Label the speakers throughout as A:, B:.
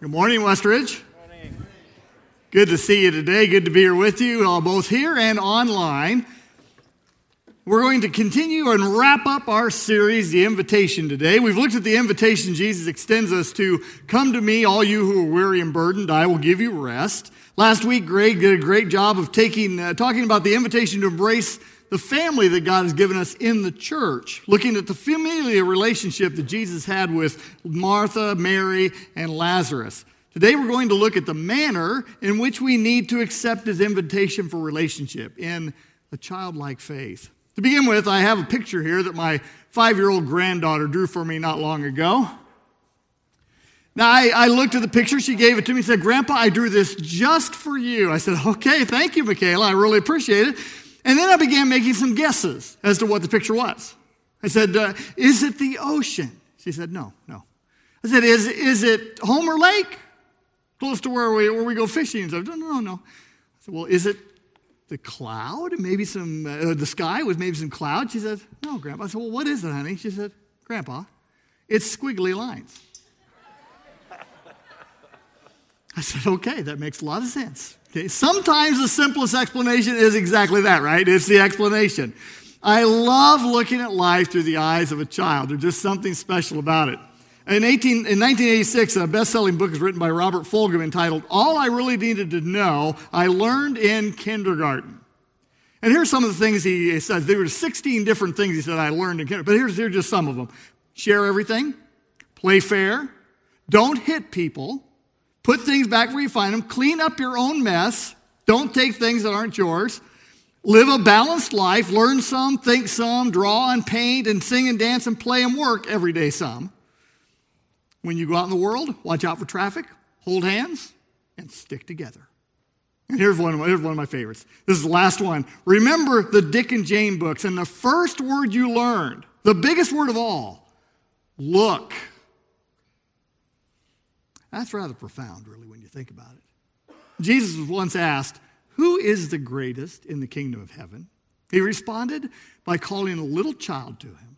A: Good morning, Westridge. Good to see you today. Good to be here with you, uh, both here and online. We're going to continue and wrap up our series, The Invitation, today. We've looked at the invitation Jesus extends us to come to me, all you who are weary and burdened, I will give you rest. Last week, Greg did a great job of taking, uh, talking about the invitation to embrace the family that God has given us in the church, looking at the familial relationship that Jesus had with Martha, Mary, and Lazarus. Today we're going to look at the manner in which we need to accept his invitation for relationship in a childlike faith. To begin with, I have a picture here that my five year old granddaughter drew for me not long ago. Now, I, I, looked at the picture, she gave it to me and said, Grandpa, I drew this just for you. I said, Okay, thank you, Michaela. I really appreciate it. And then I began making some guesses as to what the picture was. I said, uh, Is it the ocean? She said, No, no. I said, Is, is it Homer Lake? Close to where we, where we go fishing. And so, no, no, no. I said, Well, is it the cloud? Maybe some, uh, the sky with maybe some cloud? She said, No, Grandpa. I said, Well, what is it, honey? She said, Grandpa, it's squiggly lines. I said, Okay, that makes a lot of sense. Okay, sometimes the simplest explanation is exactly that, right? It's the explanation. I love looking at life through the eyes of a child. There's just something special about it. In, 18, in 1986, a best selling book is written by Robert Fulghum entitled All I Really Needed to Know I Learned in Kindergarten. And here's some of the things he says. There were 16 different things he said I learned in kindergarten, but here's, here's just some of them share everything, play fair, don't hit people, Put things back where you find them. Clean up your own mess. Don't take things that aren't yours. Live a balanced life. Learn some, think some, draw and paint and sing and dance and play and work every day some. When you go out in the world, watch out for traffic, hold hands, and stick together. And here's one, of my, here's one of my favorites. This is the last one. Remember the Dick and Jane books, and the first word you learned, the biggest word of all, look. That's rather profound, really, when you think about it. Jesus was once asked, Who is the greatest in the kingdom of heaven? He responded by calling a little child to him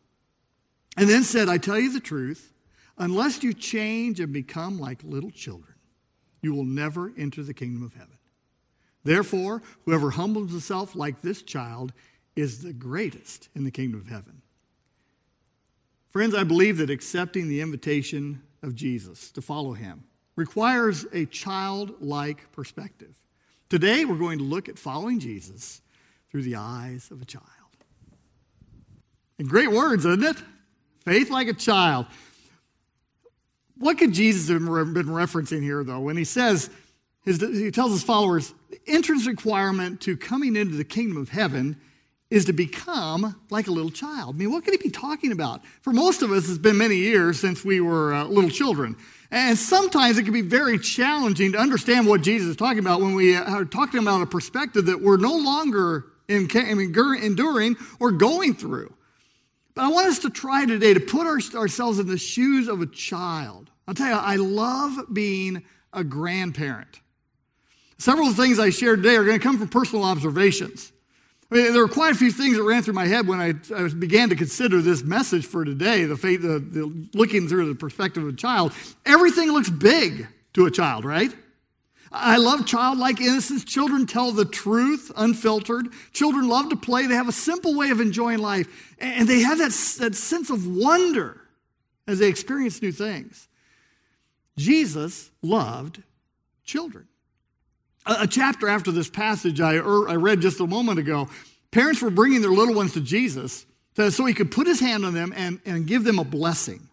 A: and then said, I tell you the truth, unless you change and become like little children, you will never enter the kingdom of heaven. Therefore, whoever humbles himself like this child is the greatest in the kingdom of heaven. Friends, I believe that accepting the invitation of Jesus, to follow him, requires a childlike perspective. Today, we're going to look at following Jesus through the eyes of a child. And great words, isn't it? Faith like a child. What could Jesus have been referencing here, though, when he says, his, he tells his followers, the entrance requirement to coming into the kingdom of heaven is to become like a little child. I mean, what could he be talking about? For most of us, it's been many years since we were uh, little children. And sometimes it can be very challenging to understand what Jesus is talking about when we are talking about a perspective that we're no longer enduring or going through. But I want us to try today to put our, ourselves in the shoes of a child. I'll tell you, I love being a grandparent. Several of the things I shared today are going to come from personal observations. I mean, there were quite a few things that ran through my head when I, I began to consider this message for today, the, faith, the, the looking through the perspective of a child. Everything looks big to a child, right? I love childlike innocence. Children tell the truth unfiltered. Children love to play. They have a simple way of enjoying life. And they have that, that sense of wonder as they experience new things. Jesus loved children a chapter after this passage I, er, I read just a moment ago, parents were bringing their little ones to Jesus so he could put his hand on them and, and give them a blessing.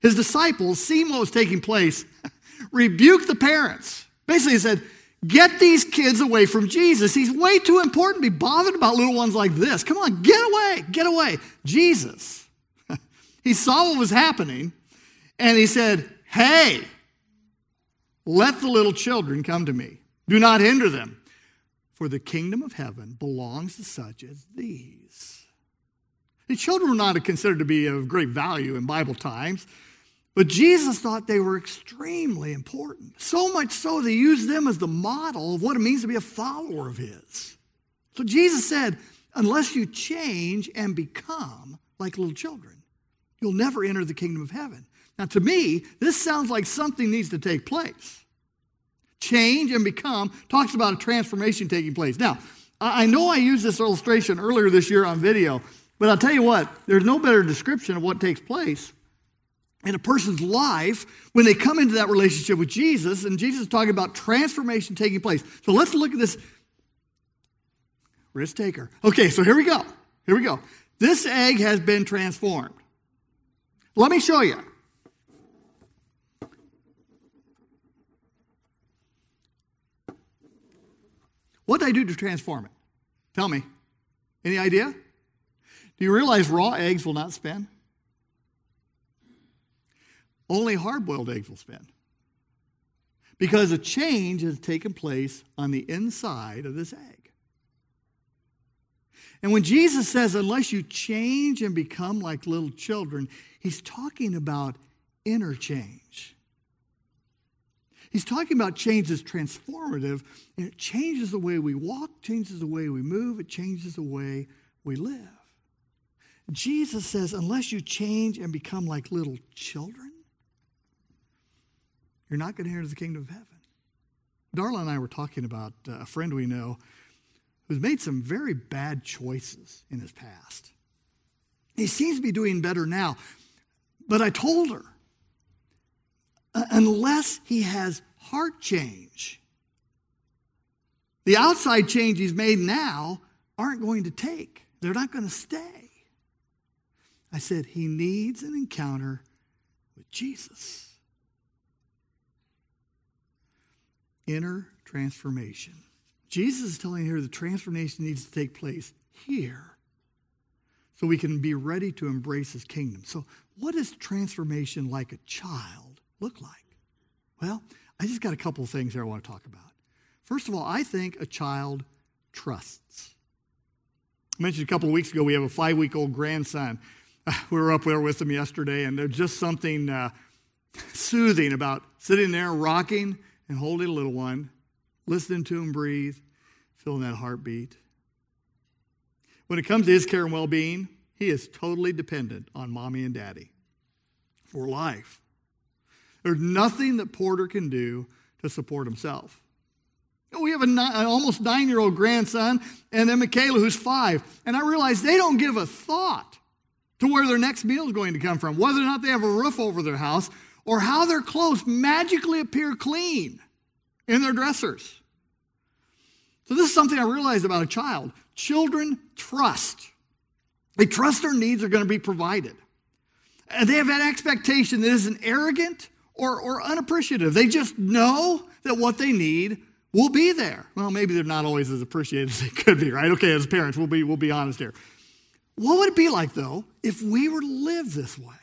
A: His disciples, seeing what was taking place, rebuked the parents. Basically, he said, Get these kids away from Jesus. He's way too important to be bothered about little ones like this. Come on, get away, get away. Jesus, he saw what was happening and he said, Hey, let the little children come to me. Do not hinder them, for the kingdom of heaven belongs to such as these. The children were not considered to be of great value in Bible times, but Jesus thought they were extremely important. So much so, they used them as the model of what it means to be a follower of His. So Jesus said, unless you change and become like little children, you'll never enter the kingdom of heaven. Now, to me, this sounds like something needs to take place. Change and become talks about a transformation taking place. Now, I know I used this illustration earlier this year on video, but I'll tell you what, there's no better description of what takes place in a person's life when they come into that relationship with Jesus. And Jesus is talking about transformation taking place. So let's look at this risk taker. Okay, so here we go. Here we go. This egg has been transformed. Let me show you. What did I do to transform it? Tell me. Any idea? Do you realize raw eggs will not spin? Only hard boiled eggs will spin. Because a change has taken place on the inside of this egg. And when Jesus says, unless you change and become like little children, he's talking about inner change. He's talking about change that's transformative, and it changes the way we walk, changes the way we move, it changes the way we live. Jesus says, unless you change and become like little children, you're not going to enter the kingdom of heaven. Darla and I were talking about uh, a friend we know who's made some very bad choices in his past. He seems to be doing better now, but I told her unless he has heart change. The outside change he's made now aren't going to take, they're not going to stay. I said, he needs an encounter with Jesus. Inner transformation. Jesus is telling here the transformation needs to take place here so we can be ready to embrace his kingdom. So, what is transformation like a child look like? Well, I just got a couple of things here I want to talk about. First of all, I think a child trusts. I mentioned a couple of weeks ago we have a five week old grandson. We were up there with him yesterday, and there's just something uh, soothing about sitting there rocking and holding a little one, listening to him breathe, feeling that heartbeat. When it comes to his care and well being, he is totally dependent on mommy and daddy for life. There's nothing that Porter can do to support himself. We have an almost nine year old grandson, and then Michaela, who's five. And I realize they don't give a thought to where their next meal is going to come from, whether or not they have a roof over their house, or how their clothes magically appear clean in their dressers. So, this is something I realized about a child. Children trust, they trust their needs are going to be provided. And they have that expectation that isn't arrogant or, or unappreciative. They just know that what they need will be there. Well, maybe they're not always as appreciated as they could be, right? Okay, as parents, we'll be, we'll be honest here. What would it be like, though, if we were to live this way?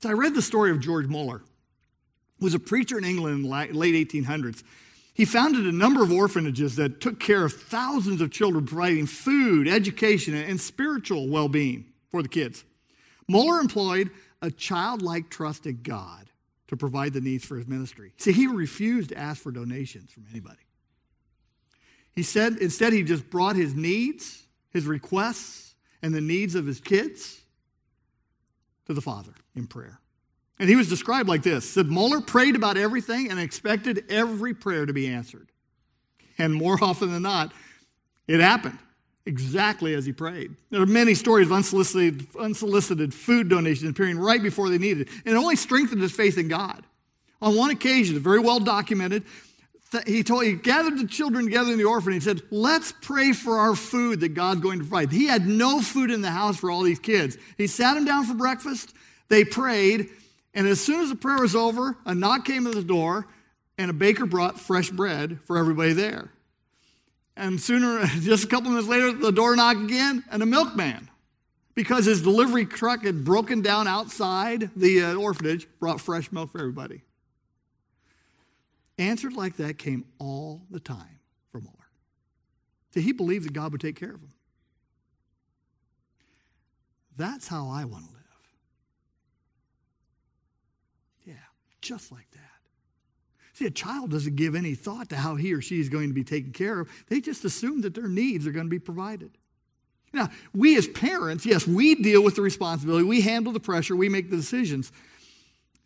A: So I read the story of George Muller, who was a preacher in England in the late 1800s. He founded a number of orphanages that took care of thousands of children, providing food, education, and spiritual well being for the kids. Muller employed a childlike trust in God to provide the needs for his ministry. See, he refused to ask for donations from anybody. He said instead he just brought his needs, his requests, and the needs of his kids to the Father in prayer. And he was described like this said Muller prayed about everything and expected every prayer to be answered. And more often than not, it happened exactly as he prayed. There are many stories of unsolicited, unsolicited food donations appearing right before they needed it, and it only strengthened his faith in God. On one occasion, very well documented, he told he gathered the children together in the orphanage and said, Let's pray for our food that God's going to provide. He had no food in the house for all these kids. He sat them down for breakfast, they prayed, and as soon as the prayer was over, a knock came at the door, and a baker brought fresh bread for everybody there. And sooner, just a couple minutes later, the door knocked again, and a milkman, because his delivery truck had broken down outside the uh, orphanage, brought fresh milk for everybody. Answers like that came all the time from Muller. So he believed that God would take care of him. That's how I want to live. Yeah, just like that. See, a child doesn't give any thought to how he or she is going to be taken care of. They just assume that their needs are going to be provided. Now, we as parents, yes, we deal with the responsibility, we handle the pressure, we make the decisions.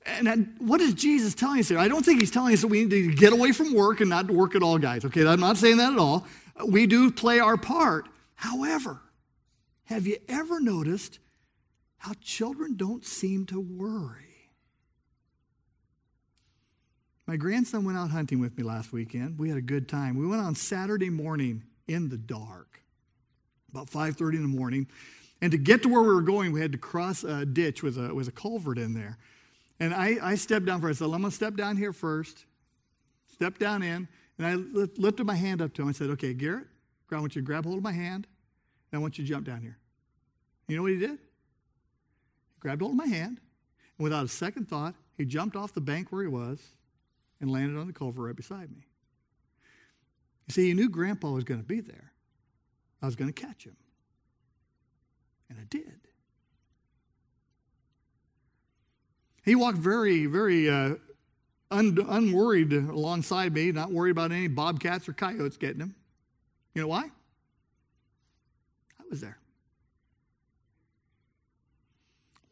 A: And what is Jesus telling us here? I don't think he's telling us that we need to get away from work and not work at all, guys. Okay, I'm not saying that at all. We do play our part. However, have you ever noticed how children don't seem to worry? My grandson went out hunting with me last weekend. We had a good time. We went on Saturday morning in the dark, about 5:30 in the morning. And to get to where we were going, we had to cross a ditch with a, with a culvert in there. And I, I stepped down first. I said, I'm going to step down here first. Step down in. And I lifted my hand up to him. I said, Okay, Garrett, I want you to grab hold of my hand. And I want you to jump down here. You know what he did? He grabbed hold of my hand. And without a second thought, he jumped off the bank where he was and landed on the culvert right beside me. You see, he knew Grandpa was going to be there. I was going to catch him. And I did. He walked very, very uh, un- unworried alongside me, not worried about any bobcats or coyotes getting him. You know why? I was there.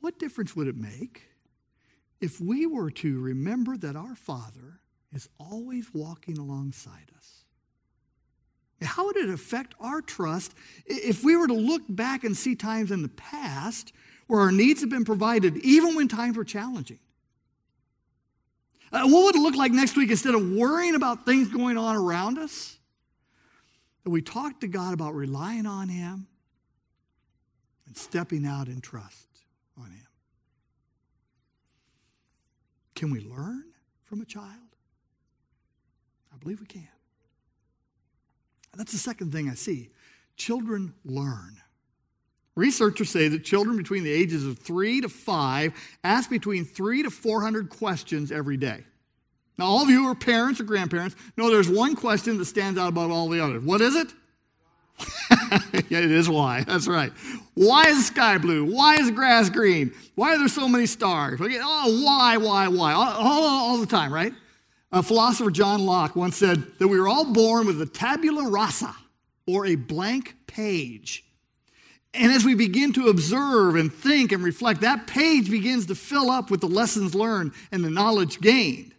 A: What difference would it make if we were to remember that our Father is always walking alongside us? How would it affect our trust if we were to look back and see times in the past where our needs have been provided, even when times were challenging. Uh, what would it look like next week instead of worrying about things going on around us? That we talk to God about relying on Him and stepping out in trust on Him. Can we learn from a child? I believe we can. That's the second thing I see. Children learn. Researchers say that children between the ages of three to five ask between three to 400 questions every day. Now, all of you who are parents or grandparents know there's one question that stands out above all the others. What is it? it is why. That's right. Why is the sky blue? Why is grass green? Why are there so many stars? Oh, why, why, why? All, all, all the time, right? Philosopher, John Locke, once said that we were all born with a tabula rasa, or a blank page. And as we begin to observe and think and reflect, that page begins to fill up with the lessons learned and the knowledge gained.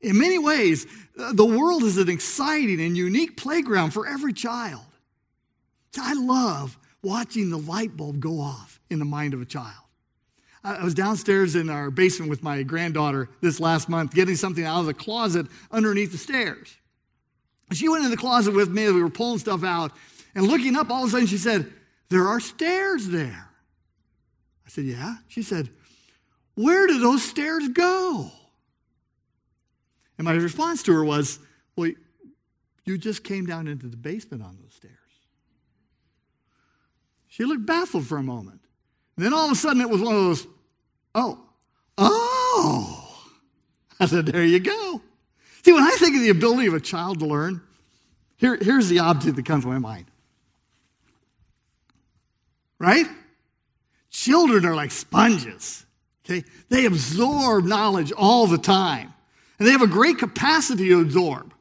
A: In many ways, uh, the world is an exciting and unique playground for every child. I love watching the light bulb go off in the mind of a child. I was downstairs in our basement with my granddaughter this last month, getting something out of the closet underneath the stairs. She went in the closet with me as we were pulling stuff out, and looking up, all of a sudden she said, there are stairs there. I said, Yeah. She said, Where do those stairs go? And my response to her was, Well, you just came down into the basement on those stairs. She looked baffled for a moment. Then all of a sudden it was one of those, Oh, oh. I said, There you go. See, when I think of the ability of a child to learn, here, here's the object that comes to my mind right? Children are like sponges. Okay? They absorb knowledge all the time. And they have a great capacity to absorb.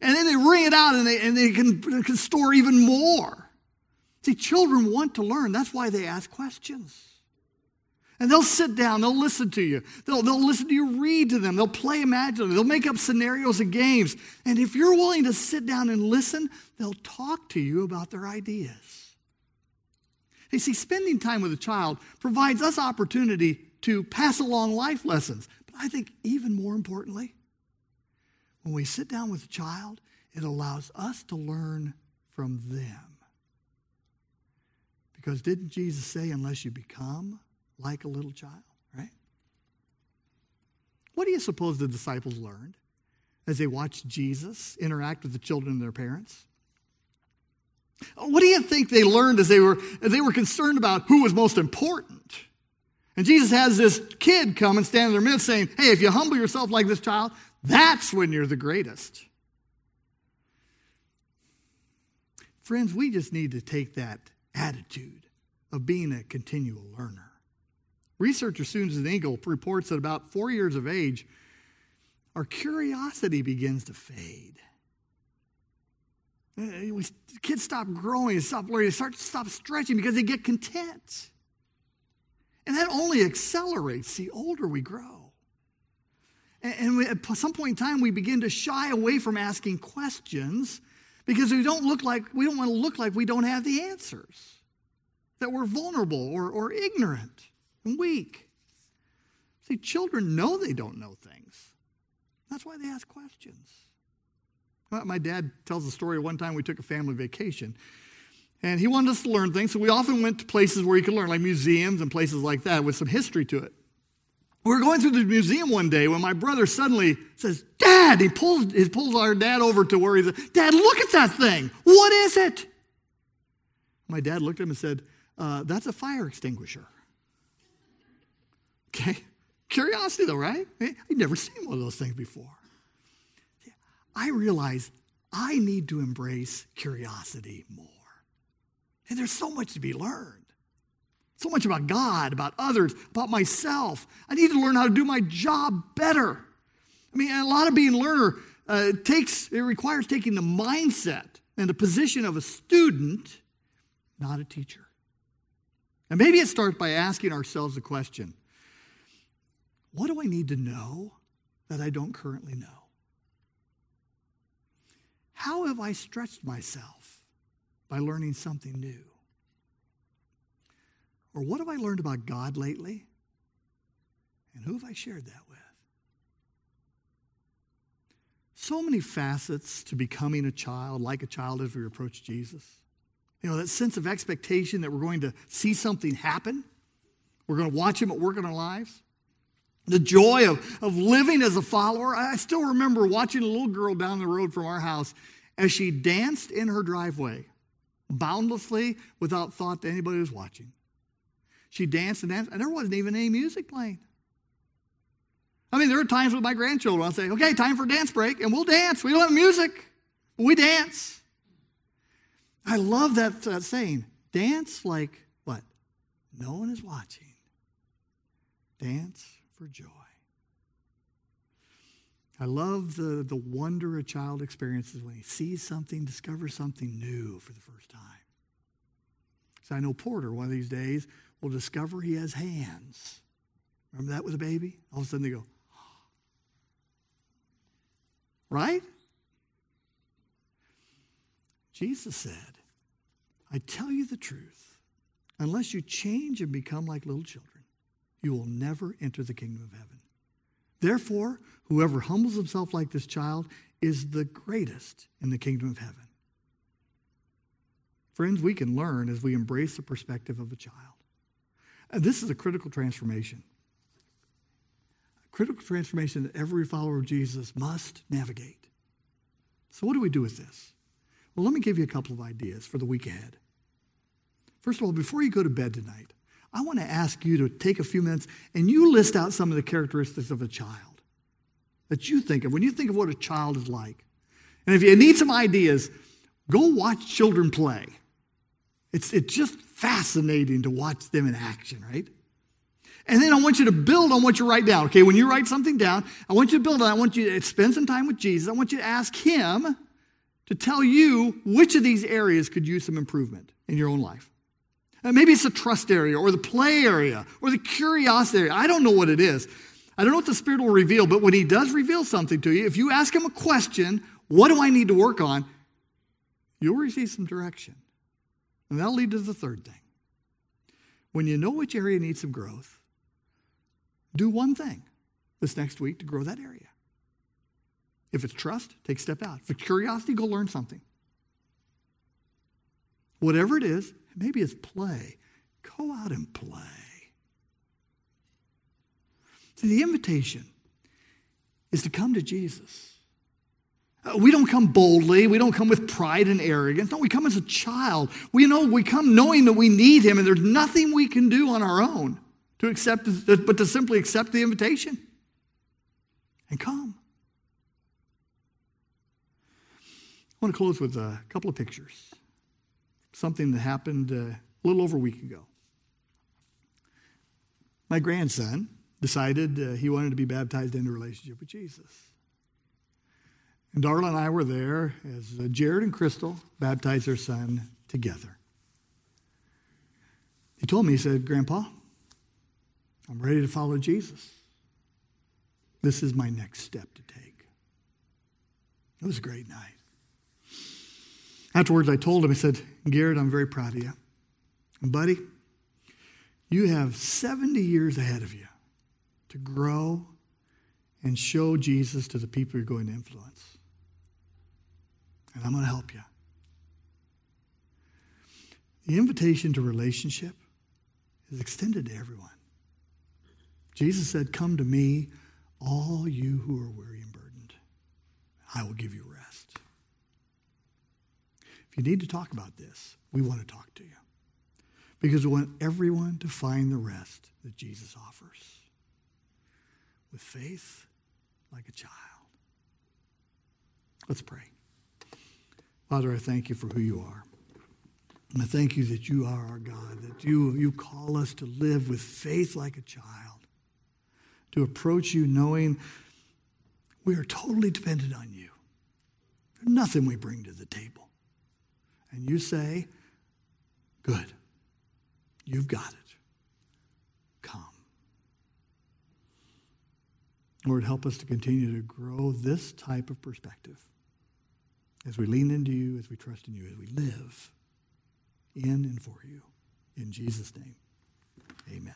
A: And then they wring it out and they, and they can, can store even more. See, children want to learn. That's why they ask questions. And they'll sit down, they'll listen to you, they'll, they'll listen to you read to them, they'll play imaginatively, they'll make up scenarios and games. And if you're willing to sit down and listen, they'll talk to you about their ideas. You see, spending time with a child provides us opportunity to pass along life lessons. But I think even more importantly, when we sit down with a child, it allows us to learn from them. Because didn't Jesus say, unless you become like a little child, right? What do you suppose the disciples learned as they watched Jesus interact with the children and their parents? What do you think they learned as they were, as they were concerned about who was most important? And Jesus has this kid come and stand in their midst saying, Hey, if you humble yourself like this child, that's when you're the greatest. Friends, we just need to take that attitude of being a continual learner. Researcher Susan Engel reports that about four years of age, our curiosity begins to fade. Uh, kids stop growing, stop learning, start stop stretching because they get content. And that only accelerates the older we grow. And, and we, at some point in time, we begin to shy away from asking questions because we don't look like we don't want to look like we don't have the answers, that we're vulnerable or, or ignorant and weak. See, children know they don't know things. That's why they ask questions. My dad tells the story one time we took a family vacation. And he wanted us to learn things, so we often went to places where you could learn, like museums and places like that with some history to it. We were going through the museum one day when my brother suddenly says, Dad, he pulls, he pulls our dad over to where he's, Dad, look at that thing. What is it? My dad looked at him and said, uh, That's a fire extinguisher. Okay? Curiosity, though, right? I'd never seen one of those things before. I realize I need to embrace curiosity more. And there's so much to be learned. So much about God, about others, about myself. I need to learn how to do my job better. I mean, a lot of being a learner uh, takes, it requires taking the mindset and the position of a student, not a teacher. And maybe it starts by asking ourselves the question what do I need to know that I don't currently know? How have I stretched myself by learning something new? Or what have I learned about God lately? And who have I shared that with? So many facets to becoming a child, like a child as we approach Jesus. You know, that sense of expectation that we're going to see something happen. We're going to watch Him at work in our lives. The joy of, of living as a follower. I still remember watching a little girl down the road from our house as she danced in her driveway, boundlessly, without thought that anybody was watching. She danced and danced, and there wasn't even any music playing. I mean, there are times with my grandchildren, I'll say, okay, time for dance break, and we'll dance. We don't have music, we dance. I love that uh, saying dance like what? No one is watching. Dance for joy. I love the, the wonder a child experiences when he sees something, discovers something new for the first time. So I know Porter, one of these days, will discover he has hands. Remember that with a baby? All of a sudden they go, right? Jesus said, I tell you the truth, unless you change and become like little children, you will never enter the kingdom of heaven. Therefore, whoever humbles himself like this child is the greatest in the kingdom of heaven. Friends, we can learn as we embrace the perspective of a child. This is a critical transformation. A critical transformation that every follower of Jesus must navigate. So, what do we do with this? Well, let me give you a couple of ideas for the week ahead. First of all, before you go to bed tonight, I want to ask you to take a few minutes and you list out some of the characteristics of a child that you think of when you think of what a child is like. And if you need some ideas, go watch children play. It's, it's just fascinating to watch them in action, right? And then I want you to build on what you write down. Okay, when you write something down, I want you to build on. I want you to spend some time with Jesus. I want you to ask Him to tell you which of these areas could use some improvement in your own life. And maybe it's the trust area or the play area or the curiosity area. I don't know what it is. I don't know what the Spirit will reveal, but when He does reveal something to you, if you ask Him a question, what do I need to work on? You'll receive some direction. And that'll lead to the third thing. When you know which area needs some growth, do one thing this next week to grow that area. If it's trust, take a step out. If it's curiosity, go learn something. Whatever it is, maybe it's play. Go out and play. See, the invitation is to come to Jesus. Uh, we don't come boldly. We don't come with pride and arrogance. No, we come as a child. We know we come knowing that we need him and there's nothing we can do on our own to accept but to simply accept the invitation and come. I want to close with a couple of pictures. Something that happened uh, a little over a week ago. My grandson decided uh, he wanted to be baptized into a relationship with Jesus. And Darla and I were there as uh, Jared and Crystal baptized their son together. He told me, he said, Grandpa, I'm ready to follow Jesus. This is my next step to take. It was a great night. Afterwards, I told him, I said, Garrett, I'm very proud of you. And, buddy, you have 70 years ahead of you to grow and show Jesus to the people you're going to influence. And I'm going to help you. The invitation to relationship is extended to everyone. Jesus said, Come to me, all you who are weary and burdened. I will give you rest. If you need to talk about this, we want to talk to you because we want everyone to find the rest that Jesus offers with faith like a child. Let's pray. Father, I thank you for who you are. And I thank you that you are our God, that you, you call us to live with faith like a child, to approach you knowing we are totally dependent on you. There's nothing we bring to the table. And you say, Good, you've got it. Come. Lord, help us to continue to grow this type of perspective as we lean into you, as we trust in you, as we live in and for you. In Jesus' name, amen.